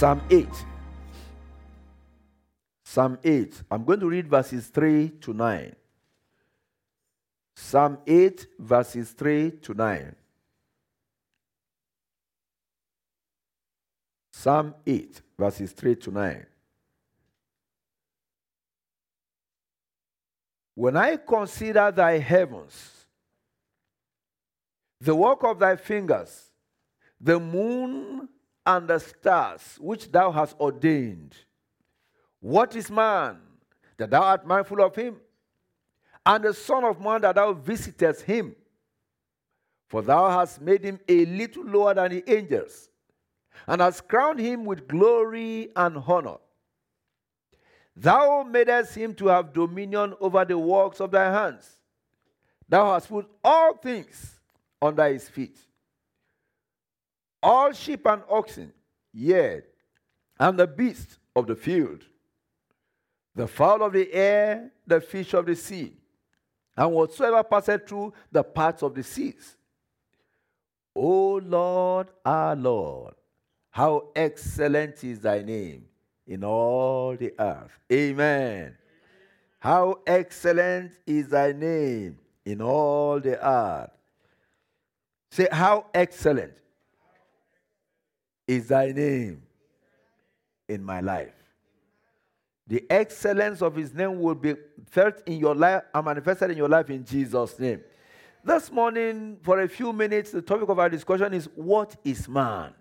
Psalm 8. Psalm 8. I'm going to read verses 3 to 9. Psalm 8, verses 3 to 9. Psalm 8, verses 3 to 9. When I consider thy heavens, the work of thy fingers, the moon and the stars which thou hast ordained, what is man that thou art mindful of him? And the Son of Man that thou visitest him? For thou hast made him a little lower than the angels, and hast crowned him with glory and honor. Thou madest him to have dominion over the works of thy hands. Thou hast put all things under his feet. All sheep and oxen, yea, and the beasts of the field, the fowl of the air, the fish of the sea, and whatsoever passeth through the parts of the seas. O Lord, our Lord, how excellent is thy name in all the earth. Amen. How excellent is thy name in all the earth. Say, how excellent is thy name in my life. The excellence of his name will be felt in your life and manifested in your life in Jesus' name. This morning, for a few minutes, the topic of our discussion is what is man?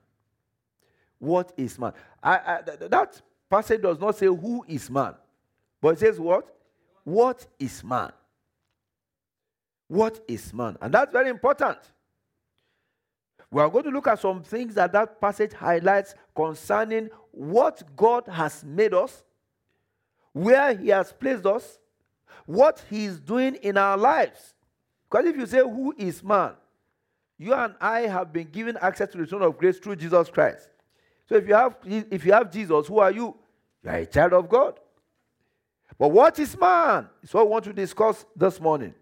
What is man? I, I, that passage does not say who is man, but it says what? What is man? What is man? And that's very important. We are going to look at some things that that passage highlights concerning what God has made us, where He has placed us, what He is doing in our lives. Because if you say, Who is man? You and I have been given access to the throne of grace through Jesus Christ. So if you have, if you have Jesus, who are you? You are a child of God. But what is man? Is what we want to discuss this morning.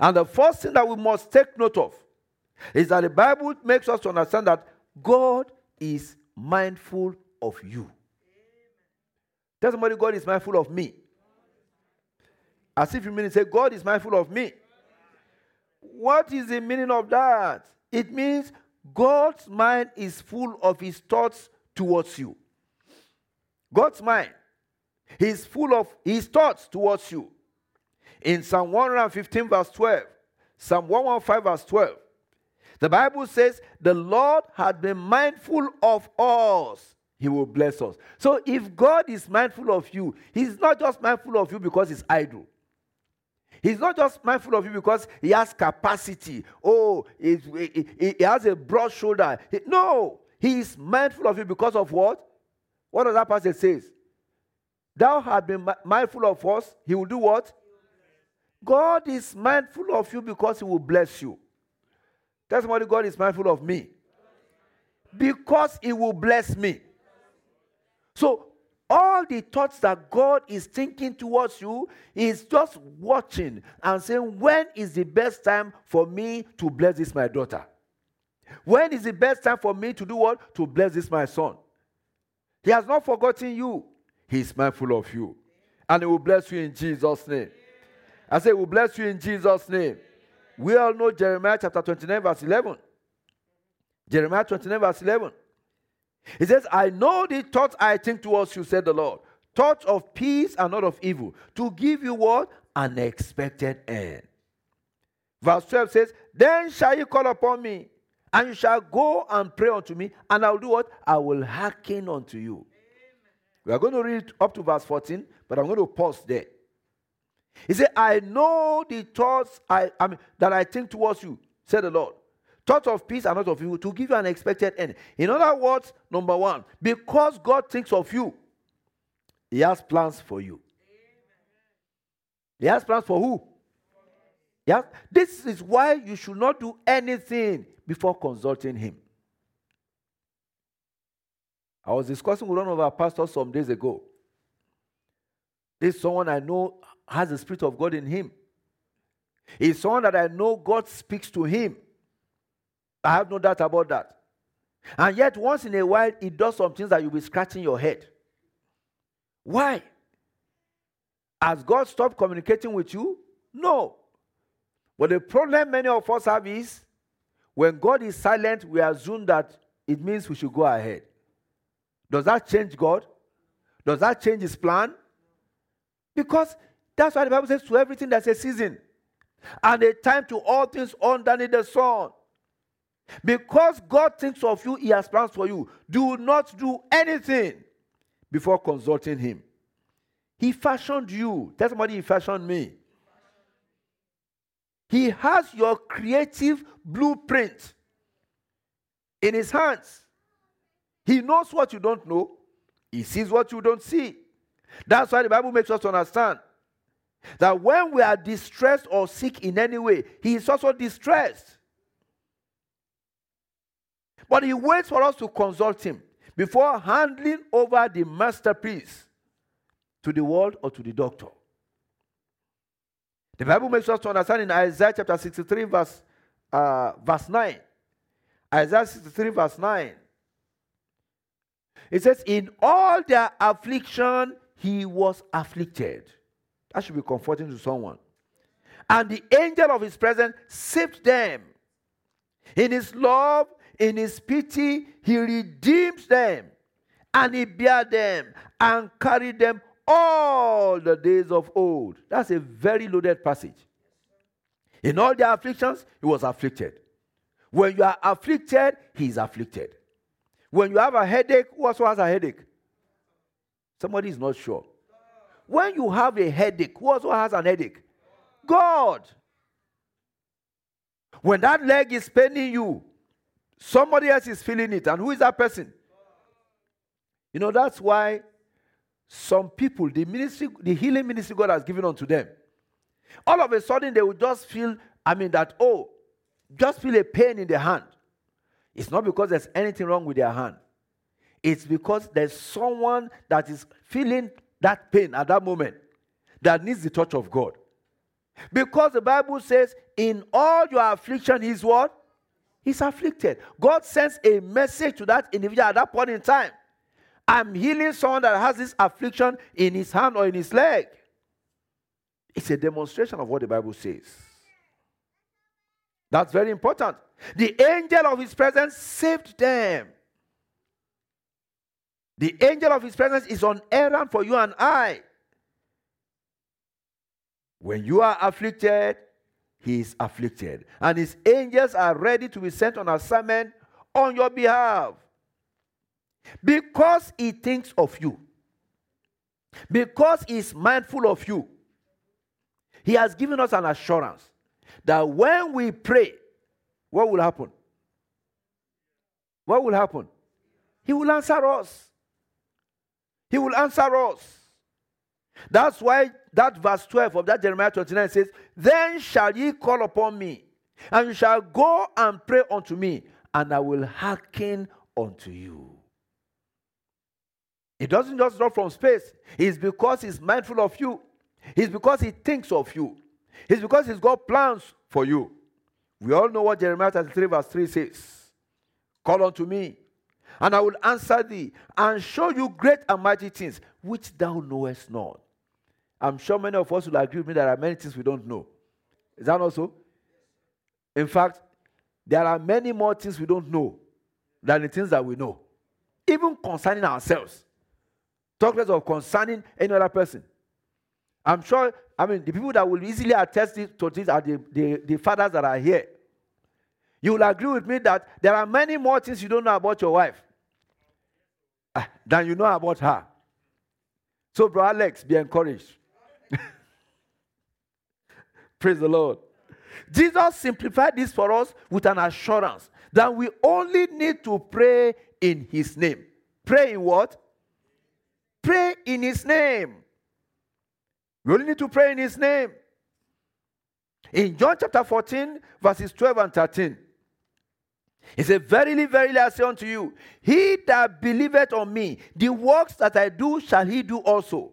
And the first thing that we must take note of is that the Bible makes us to understand that God is mindful of you. Tell somebody, God is mindful of me. As if you mean to say, God is mindful of me. What is the meaning of that? It means God's mind is full of his thoughts towards you. God's mind is full of his thoughts towards you. In Psalm 115, verse 12, Psalm 115, verse 12, the Bible says, The Lord had been mindful of us. He will bless us. So if God is mindful of you, He's not just mindful of you because He's idle. He's not just mindful of you because he has capacity. Oh, he, he, he has a broad shoulder. He, no, he is mindful of you because of what? What does that passage says? Thou hast been mindful of us. He will do what? God is mindful of you because he will bless you. Tell somebody, God is mindful of me. Because He will bless me. So, all the thoughts that God is thinking towards you is just watching and saying, When is the best time for me to bless this, my daughter? When is the best time for me to do what? To bless this, my son? He has not forgotten you. He is mindful of you. And He will bless you in Jesus' name. I say, He will bless you in Jesus' name. We all know Jeremiah chapter 29, verse 11. Jeremiah 29, verse 11. He says, I know the thoughts I think towards you, said the Lord. Thoughts of peace and not of evil. To give you what? An expected end. Verse 12 says, Then shall you call upon me, and you shall go and pray unto me, and I will do what? I will hearken unto you. Amen. We are going to read up to verse 14, but I'm going to pause there. He said, I know the thoughts I, I mean, that I think towards you, said the Lord. Thoughts of peace are not of you to give you an expected end. In other words, number one, because God thinks of you, He has plans for you. He has plans for who? Yeah. This is why you should not do anything before consulting Him. I was discussing with one of our pastors some days ago. This someone I know has the Spirit of God in him. He's someone that I know God speaks to him. I have no doubt about that. And yet, once in a while, it does some things that you'll be scratching your head. Why? Has God stopped communicating with you? No. But the problem many of us have is when God is silent, we assume that it means we should go ahead. Does that change God? Does that change his plan? Because that's why the Bible says to everything there's a season and a time to all things underneath the sun. Because God thinks of you, He has plans for you. Do not do anything before consulting Him. He fashioned you. Tell somebody He fashioned me. He has your creative blueprint in His hands. He knows what you don't know, He sees what you don't see. That's why the Bible makes us understand that when we are distressed or sick in any way, He is also distressed. But He waits for us to consult Him before handing over the masterpiece to the world or to the doctor. The Bible makes us to understand in Isaiah chapter 63, verse, uh, verse 9. Isaiah 63, verse 9. It says, In all their affliction, he was afflicted. That should be comforting to someone. And the angel of his presence saved them. In his love, in his pity, he redeemed them. And he bare them and carried them all the days of old. That's a very loaded passage. In all their afflictions, he was afflicted. When you are afflicted, he is afflicted. When you have a headache, who also has a headache? Somebody is not sure. When you have a headache, who also has an headache? God. When that leg is paining you, somebody else is feeling it. And who is that person? You know, that's why some people, the ministry, the healing ministry God has given unto them, all of a sudden they will just feel, I mean, that, oh, just feel a pain in the hand. It's not because there's anything wrong with their hand. It's because there's someone that is feeling that pain at that moment that needs the touch of God. Because the Bible says, in all your affliction, he's what? He's afflicted. God sends a message to that individual at that point in time. I'm healing someone that has this affliction in his hand or in his leg. It's a demonstration of what the Bible says. That's very important. The angel of his presence saved them. The angel of his presence is on errand for you and I. When you are afflicted, he is afflicted. And his angels are ready to be sent on assignment on your behalf. Because he thinks of you, because he is mindful of you, he has given us an assurance that when we pray, what will happen? What will happen? He will answer us. He will answer us. That's why that verse 12 of that Jeremiah 29 says, Then shall ye call upon me, and you shall go and pray unto me, and I will hearken unto you. It doesn't just drop from space. It's because he's mindful of you. It's because he thinks of you. It's because he's got plans for you. We all know what Jeremiah 33, verse 3 says Call unto me, and I will answer thee, and show you great and mighty things which thou knowest not. I'm sure many of us will agree with me that there are many things we don't know. Is that also? In fact, there are many more things we don't know than the things that we know, even concerning ourselves. Talk less of concerning any other person. I'm sure, I mean, the people that will easily attest to this are the, the, the fathers that are here. You will agree with me that there are many more things you don't know about your wife ah, than you know about her. So, bro Alex, be encouraged. Praise the Lord. Jesus simplified this for us with an assurance that we only need to pray in His name. Pray in what? Pray in His name. We only need to pray in His name. In John chapter 14, verses 12 and 13, he said, Verily, verily, I say unto you, he that believeth on me, the works that I do shall he do also.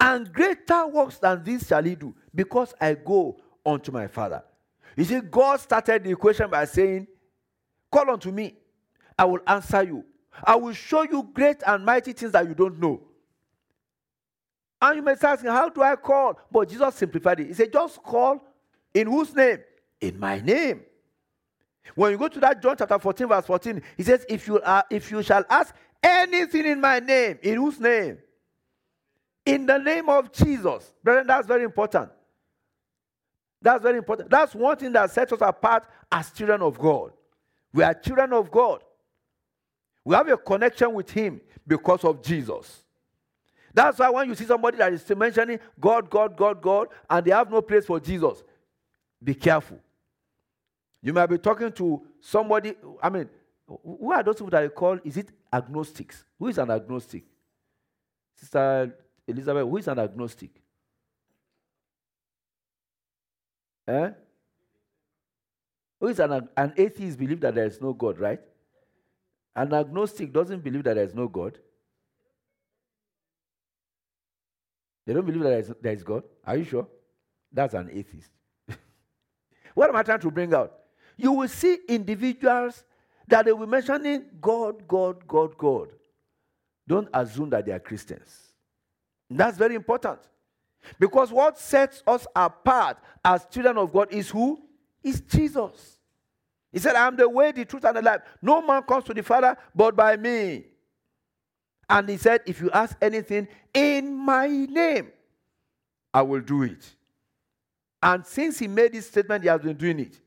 And greater works than these shall he do, because I go unto my Father. You see, God started the equation by saying, Call unto me, I will answer you. I will show you great and mighty things that you don't know. And you may start asking, How do I call? But Jesus simplified it. He said, Just call in whose name? In my name. When you go to that John chapter 14, verse 14, he says, If you are, if you shall ask anything in my name, in whose name? In the name of Jesus. Brethren, that's very important. That's very important. That's one thing that sets us apart as children of God. We are children of God. We have a connection with Him because of Jesus. That's why when you see somebody that is mentioning God, God, God, God, and they have no place for Jesus, be careful. You might be talking to somebody, I mean, who are those people that you call, is it agnostics? Who is an agnostic? Sister Elizabeth, who is an agnostic? Eh? Who is an, an atheist believe that there is no God, right? An agnostic doesn't believe that there is no God. They don't believe that there is, there is God. Are you sure? That's an atheist. what am I trying to bring out? You will see individuals that they will mentioning God, God, God, God. Don't assume that they are Christians. That's very important. Because what sets us apart as children of God is who? Is Jesus. He said, I am the way, the truth, and the life. No man comes to the Father but by me. And he said, If you ask anything in my name, I will do it. And since he made this statement, he has been doing it.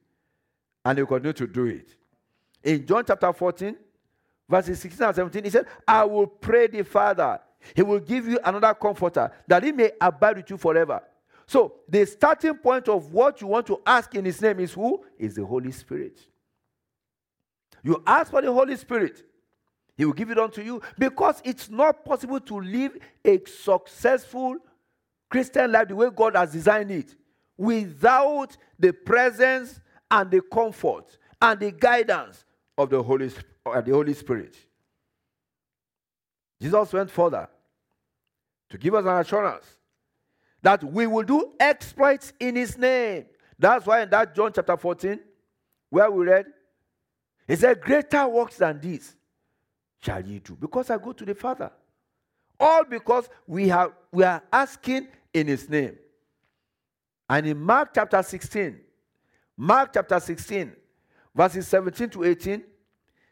And will continue to do it. In John chapter 14, verses 16 and 17, he said, I will pray the Father. He will give you another comforter that he may abide with you forever. So, the starting point of what you want to ask in his name is who? Is the Holy Spirit. You ask for the Holy Spirit, he will give it unto you because it's not possible to live a successful Christian life the way God has designed it without the presence and the comfort and the guidance of the Holy, uh, the Holy Spirit. Jesus went further to give us an assurance that we will do exploits in his name. That's why in that John chapter 14, where we read, he said, Greater works than this shall ye do? Because I go to the Father. All because we have we are asking in his name. And in Mark chapter 16, Mark chapter 16, verses 17 to 18,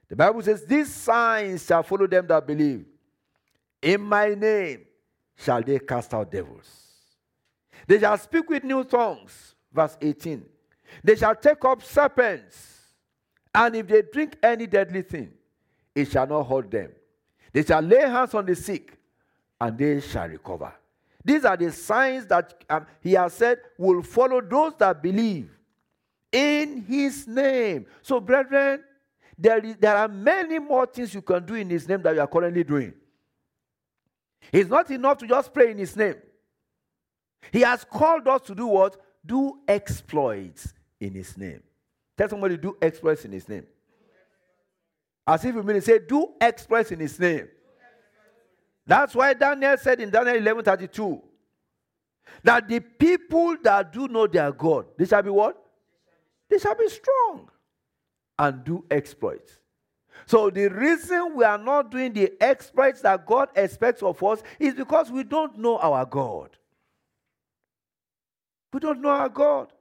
the Bible says, These signs shall follow them that believe. In my name shall they cast out devils. They shall speak with new tongues. Verse 18. They shall take up serpents, and if they drink any deadly thing, it shall not hurt them. They shall lay hands on the sick, and they shall recover. These are the signs that um, he has said will follow those that believe in his name. So, brethren, there, is, there are many more things you can do in his name that you are currently doing. It's not enough to just pray in his name. He has called us to do what? Do exploits in his name. Tell somebody, do exploits in his name. As if you mean to say, do exploits in his name. That's why Daniel said in Daniel 11 32 that the people that do know their God, they shall be what? They shall be strong and do exploits. So the reason we are not doing the exploits that God expects of us is because we don't know our God. We don't know our God.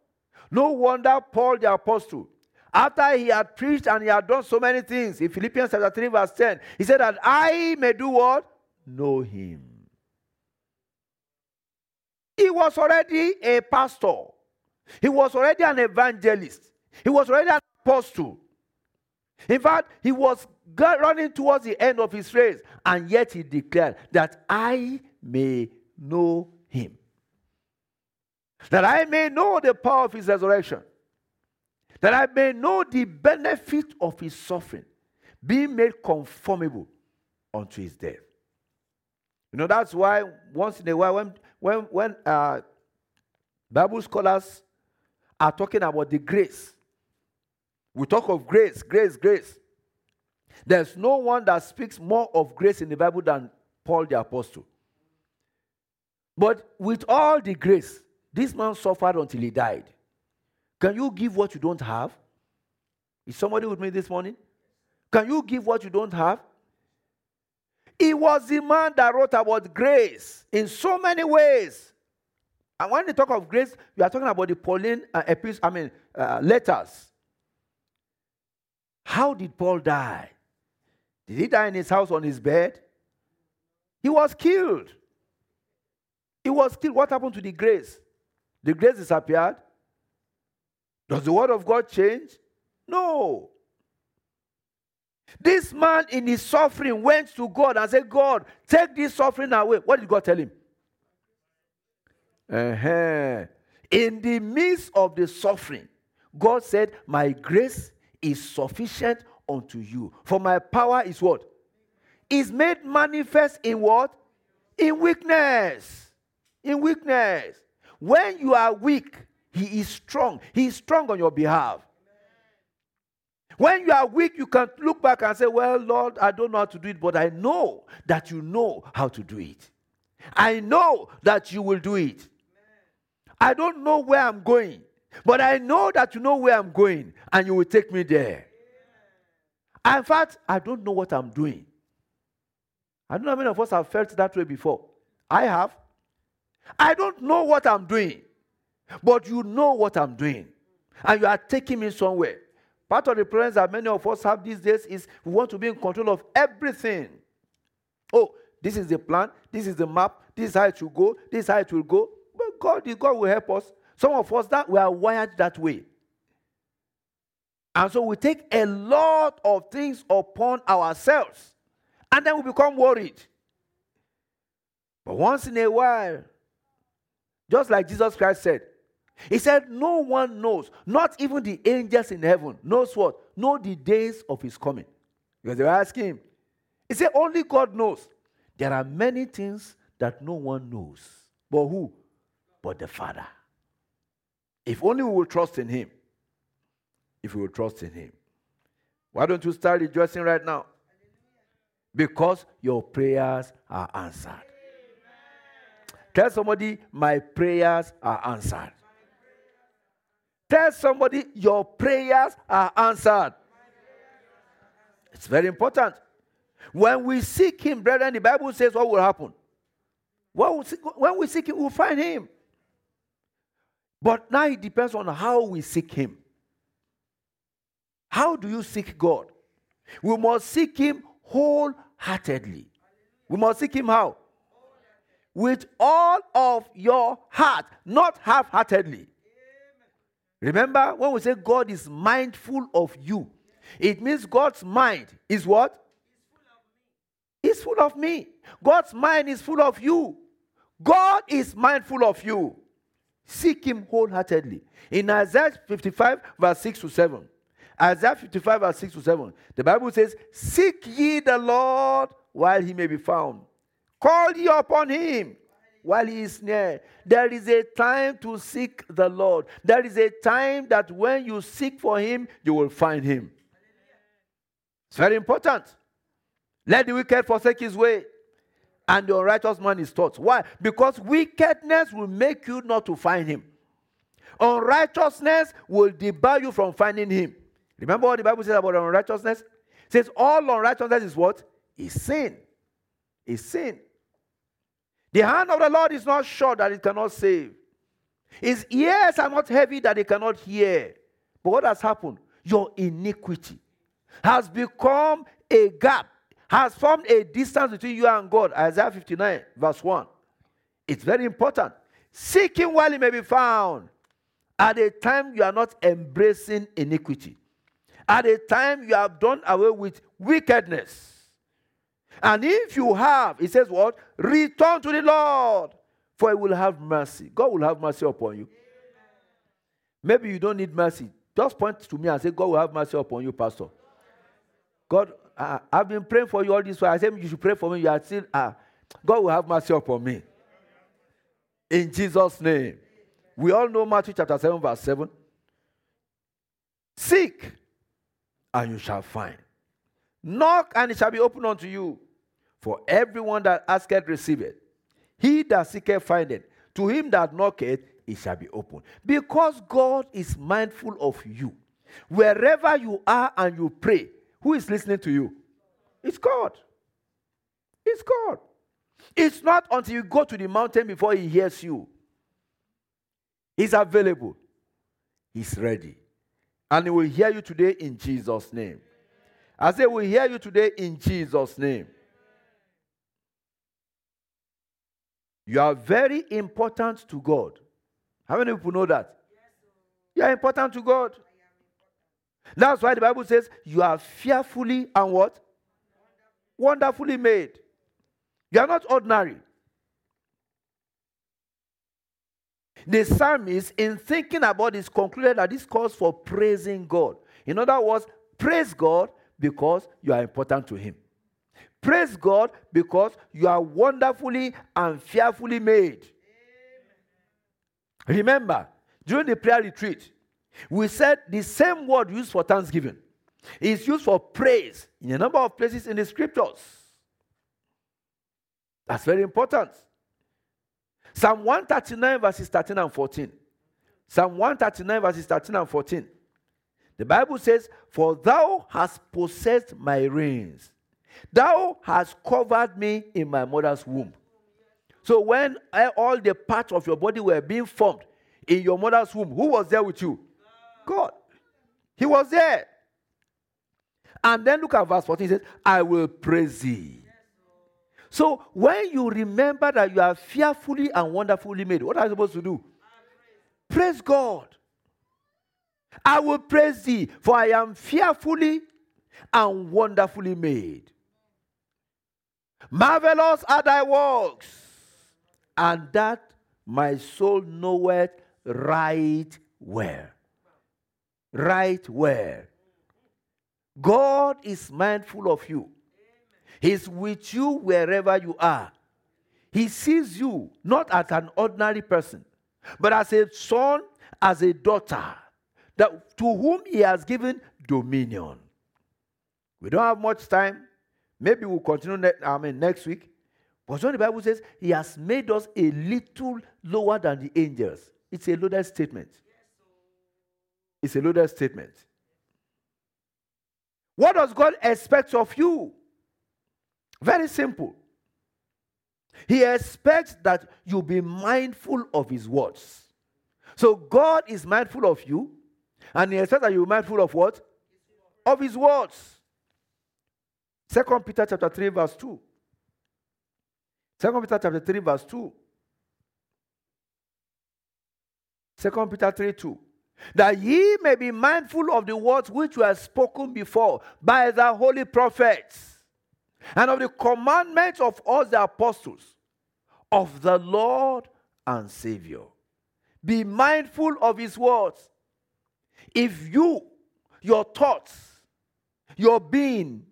No wonder Paul the apostle after he had preached and he had done so many things, in Philippians chapter 3, verse 10, he said that I may do what? Know him. He was already a pastor. He was already an evangelist. He was already an apostle. In fact, he was running towards the end of his race, and yet he declared that I may know him. That I may know the power of his resurrection that I may know the benefit of his suffering, being made conformable unto his death. You know, that's why once in a while, when, when, when uh, Bible scholars are talking about the grace, we talk of grace, grace, grace. There's no one that speaks more of grace in the Bible than Paul the Apostle. But with all the grace, this man suffered until he died. Can you give what you don't have? Is somebody with me this morning? Can you give what you don't have? He was the man that wrote about grace in so many ways. And when they talk of grace, you are talking about the Pauline uh, epist- I mean, uh, letters. How did Paul die? Did he die in his house on his bed? He was killed. He was killed. What happened to the grace? The grace disappeared? Does the word of God change? No. This man in his suffering went to God and said, God, take this suffering away. What did God tell him? Uh-huh. In the midst of the suffering, God said, My grace is sufficient unto you. For my power is what? Is made manifest in what? In weakness. In weakness. When you are weak, he is strong. He is strong on your behalf. When you are weak, you can look back and say, Well, Lord, I don't know how to do it, but I know that you know how to do it. I know that you will do it. I don't know where I'm going, but I know that you know where I'm going and you will take me there. In fact, I don't know what I'm doing. I don't know how many of us have felt that way before. I have. I don't know what I'm doing, but you know what I'm doing. And you are taking me somewhere. Part of the problems that many of us have these days is we want to be in control of everything. Oh, this is the plan, this is the map, this is how it will go, this is how it will go. God, God will help us. Some of us that we are wired that way. And so we take a lot of things upon ourselves. And then we become worried. But once in a while, just like Jesus Christ said, He said, No one knows, not even the angels in heaven, knows what? Know the days of His coming. Because they were asking Him. He said, Only God knows. There are many things that no one knows. But who? But the Father. If only we will trust in Him if we will trust in Him. Why don't you start rejoicing right now? Because your prayers are answered. Tell somebody, My prayers are answered. Tell somebody, Your prayers are answered. It's very important. When we seek Him, brethren, the Bible says what will happen. When we seek Him, we'll find Him. But now it depends on how we seek Him. How do you seek God? We must seek Him wholeheartedly. We must seek Him how? With all of your heart, not half heartedly. Remember, when we say God is mindful of you, it means God's mind is what? Is full of me. God's mind is full of you. God is mindful of you. Seek Him wholeheartedly. In Isaiah 55, verse 6 to 7, Isaiah 55, verse 6 to 7. The Bible says, Seek ye the Lord while he may be found. Call ye upon him while he is near. There is a time to seek the Lord. There is a time that when you seek for him, you will find him. It's very important. Let the wicked forsake his way, and the unrighteous man his thoughts. Why? Because wickedness will make you not to find him. Unrighteousness will debar you from finding him. Remember what the Bible says about unrighteousness? It says all unrighteousness is what? Is sin. Is sin. The hand of the Lord is not short that it cannot save. His ears are not heavy that it cannot hear. But what has happened? Your iniquity has become a gap, has formed a distance between you and God. Isaiah 59, verse 1. It's very important. Seek him while he may be found. At a time you are not embracing iniquity. At a time you have done away with wickedness. And if you have, it says what? Return to the Lord, for he will have mercy. God will have mercy upon you. Maybe you don't need mercy. Just point to me and say, God will have mercy upon you, Pastor. God, uh, I've been praying for you all this while. I said, You should pray for me. You are still, uh, God will have mercy upon me. In Jesus' name. We all know Matthew chapter 7, verse 7. Seek and you shall find. Knock, and it shall be opened unto you. For everyone that asketh receiveth. He that seeketh findeth. To him that knocketh, it shall be opened. Because God is mindful of you. Wherever you are and you pray, Who is listening to you? It's God. It's God. It's not until you go to the mountain before He hears you. He's available, He's ready. And He will hear you today in Jesus' name. I say, we hear you today in Jesus' name. You are very important to God. How many people know that? You are important to God. That's why the Bible says you are fearfully and what? Wonderfully made. You are not ordinary. The psalmist, in thinking about this, concluded that this calls for praising God. In other words, praise God because you are important to Him. Praise God because you are wonderfully and fearfully made. Remember, during the prayer retreat, we said the same word used for thanksgiving is used for praise in a number of places in the scriptures. That's very important. Psalm 139, verses 13 and 14. Psalm 139, verses 13 and 14. The Bible says, For thou hast possessed my reins, thou hast covered me in my mother's womb. So when all the parts of your body were being formed in your mother's womb, who was there with you? God. He was there. And then look at verse 14. He says, I will praise thee. So when you remember that you are fearfully and wonderfully made, what are you supposed to do? Praise God. I will praise thee, for I am fearfully and wonderfully made. Marvelous are thy works, and that my soul knoweth right well right where. God is mindful of you. He's with you wherever you are. He sees you not as an ordinary person, but as a son, as a daughter, that, to whom he has given dominion. We don't have much time. Maybe we'll continue ne- I mean, next week. But when the Bible says he has made us a little lower than the angels, it's a loaded statement. It's a loaded statement. What does God expect of you? Very simple. He expects that you be mindful of his words. So God is mindful of you, and he expects that you be mindful of what? Of his words. Second Peter chapter 3, verse 2. Second Peter chapter 3, verse 2. Second Peter 3 2 that ye may be mindful of the words which were spoken before by the holy prophets, and of the commandments of all the apostles, of the Lord and Savior. Be mindful of his words. If you, your thoughts, your being,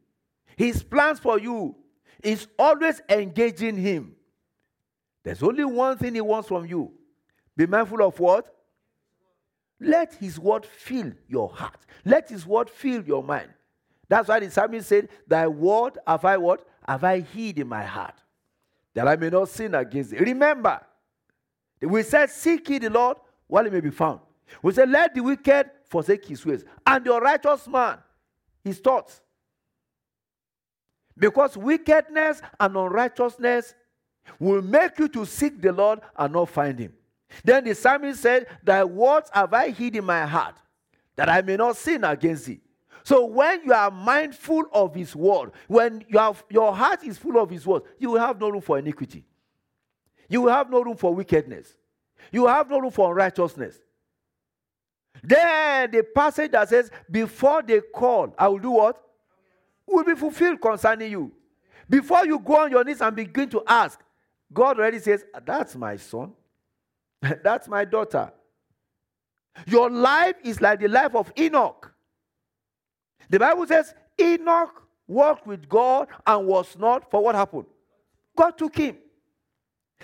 his plans for you is always engaging him, there's only one thing he wants from you. Be mindful of what? Let his word fill your heart. Let his word fill your mind. That's why the psalmist said, Thy word have I what? Have I hid in my heart, that I may not sin against it. Remember, we said, Seek ye the Lord while he may be found. We said, Let the wicked forsake his ways, and the righteous man his thoughts. Because wickedness and unrighteousness will make you to seek the Lord and not find him. Then the psalmist said, Thy words have I hid in my heart, that I may not sin against thee. So when you are mindful of his word, when you have, your heart is full of his word, you will have no room for iniquity. You will have no room for wickedness. You will have no room for unrighteousness. Then the passage that says, Before they call, I will do what? Will be fulfilled concerning you. Before you go on your knees and begin to ask, God already says, That's my son. That's my daughter. Your life is like the life of Enoch. The Bible says Enoch walked with God and was not, for what happened? God took him.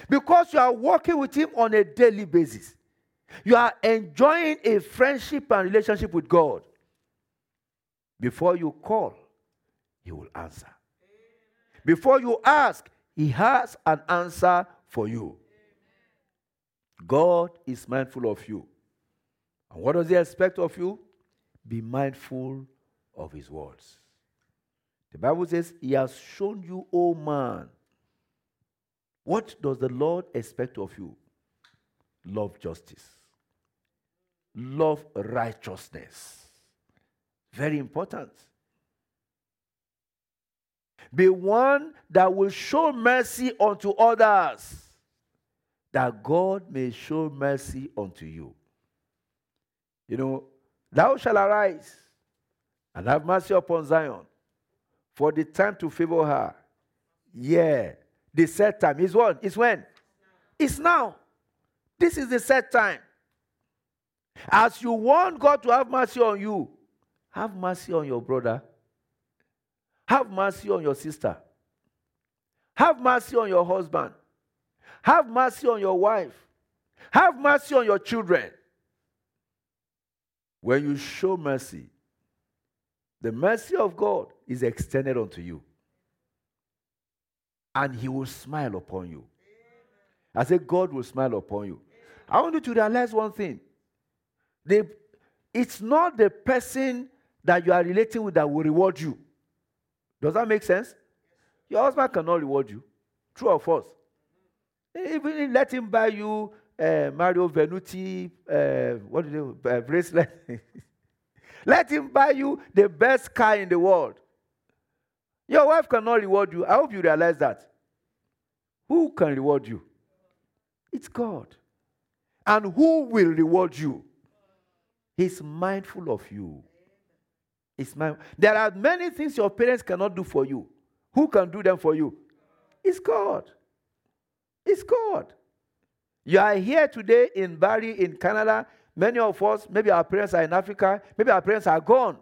Because you are walking with him on a daily basis, you are enjoying a friendship and relationship with God. Before you call, he will answer. Before you ask, he has an answer for you. God is mindful of you. And what does He expect of you? Be mindful of His words. The Bible says, He has shown you, O man. What does the Lord expect of you? Love justice, love righteousness. Very important. Be one that will show mercy unto others, that God may show mercy unto you. You know, thou shalt arise and have mercy upon Zion for the time to favor her. Yeah. The set time is what? Is when? It's now. This is the set time. As you want God to have mercy on you, have mercy on your brother. Have mercy on your sister. Have mercy on your husband. Have mercy on your wife. Have mercy on your children. When you show mercy, the mercy of God is extended unto you. And He will smile upon you. I say, God will smile upon you. I want you to realize one thing. It's not the person that you are relating with that will reward you. Does that make sense? Your husband cannot reward you. True or false? Even let him buy you uh, Mario Venuti, uh, what do you uh, bracelet. let him buy you the best car in the world. Your wife cannot reward you. I hope you realize that. Who can reward you? It's God. And who will reward you? He's mindful of you. He's mind- there are many things your parents cannot do for you. Who can do them for you? It's God. It's God. You are here today in Barrie, in Canada. Many of us, maybe our parents are in Africa, maybe our parents are gone.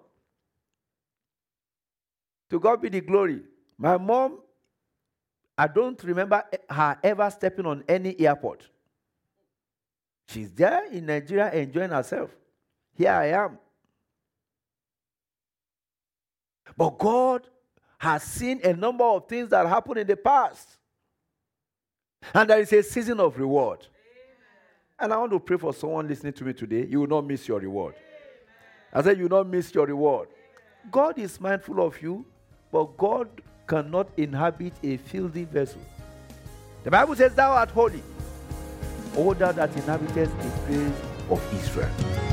To God be the glory. My mom, I don't remember her ever stepping on any airport. She's there in Nigeria enjoying herself. Here I am. But God has seen a number of things that happened in the past. And there is a season of reward. Amen. And I want to pray for someone listening to me today. You will not miss your reward. Amen. I said, You will not miss your reward. Amen. God is mindful of you, but God cannot inhabit a filthy vessel. The Bible says, Thou art holy, O thou that inhabitest the praise of Israel.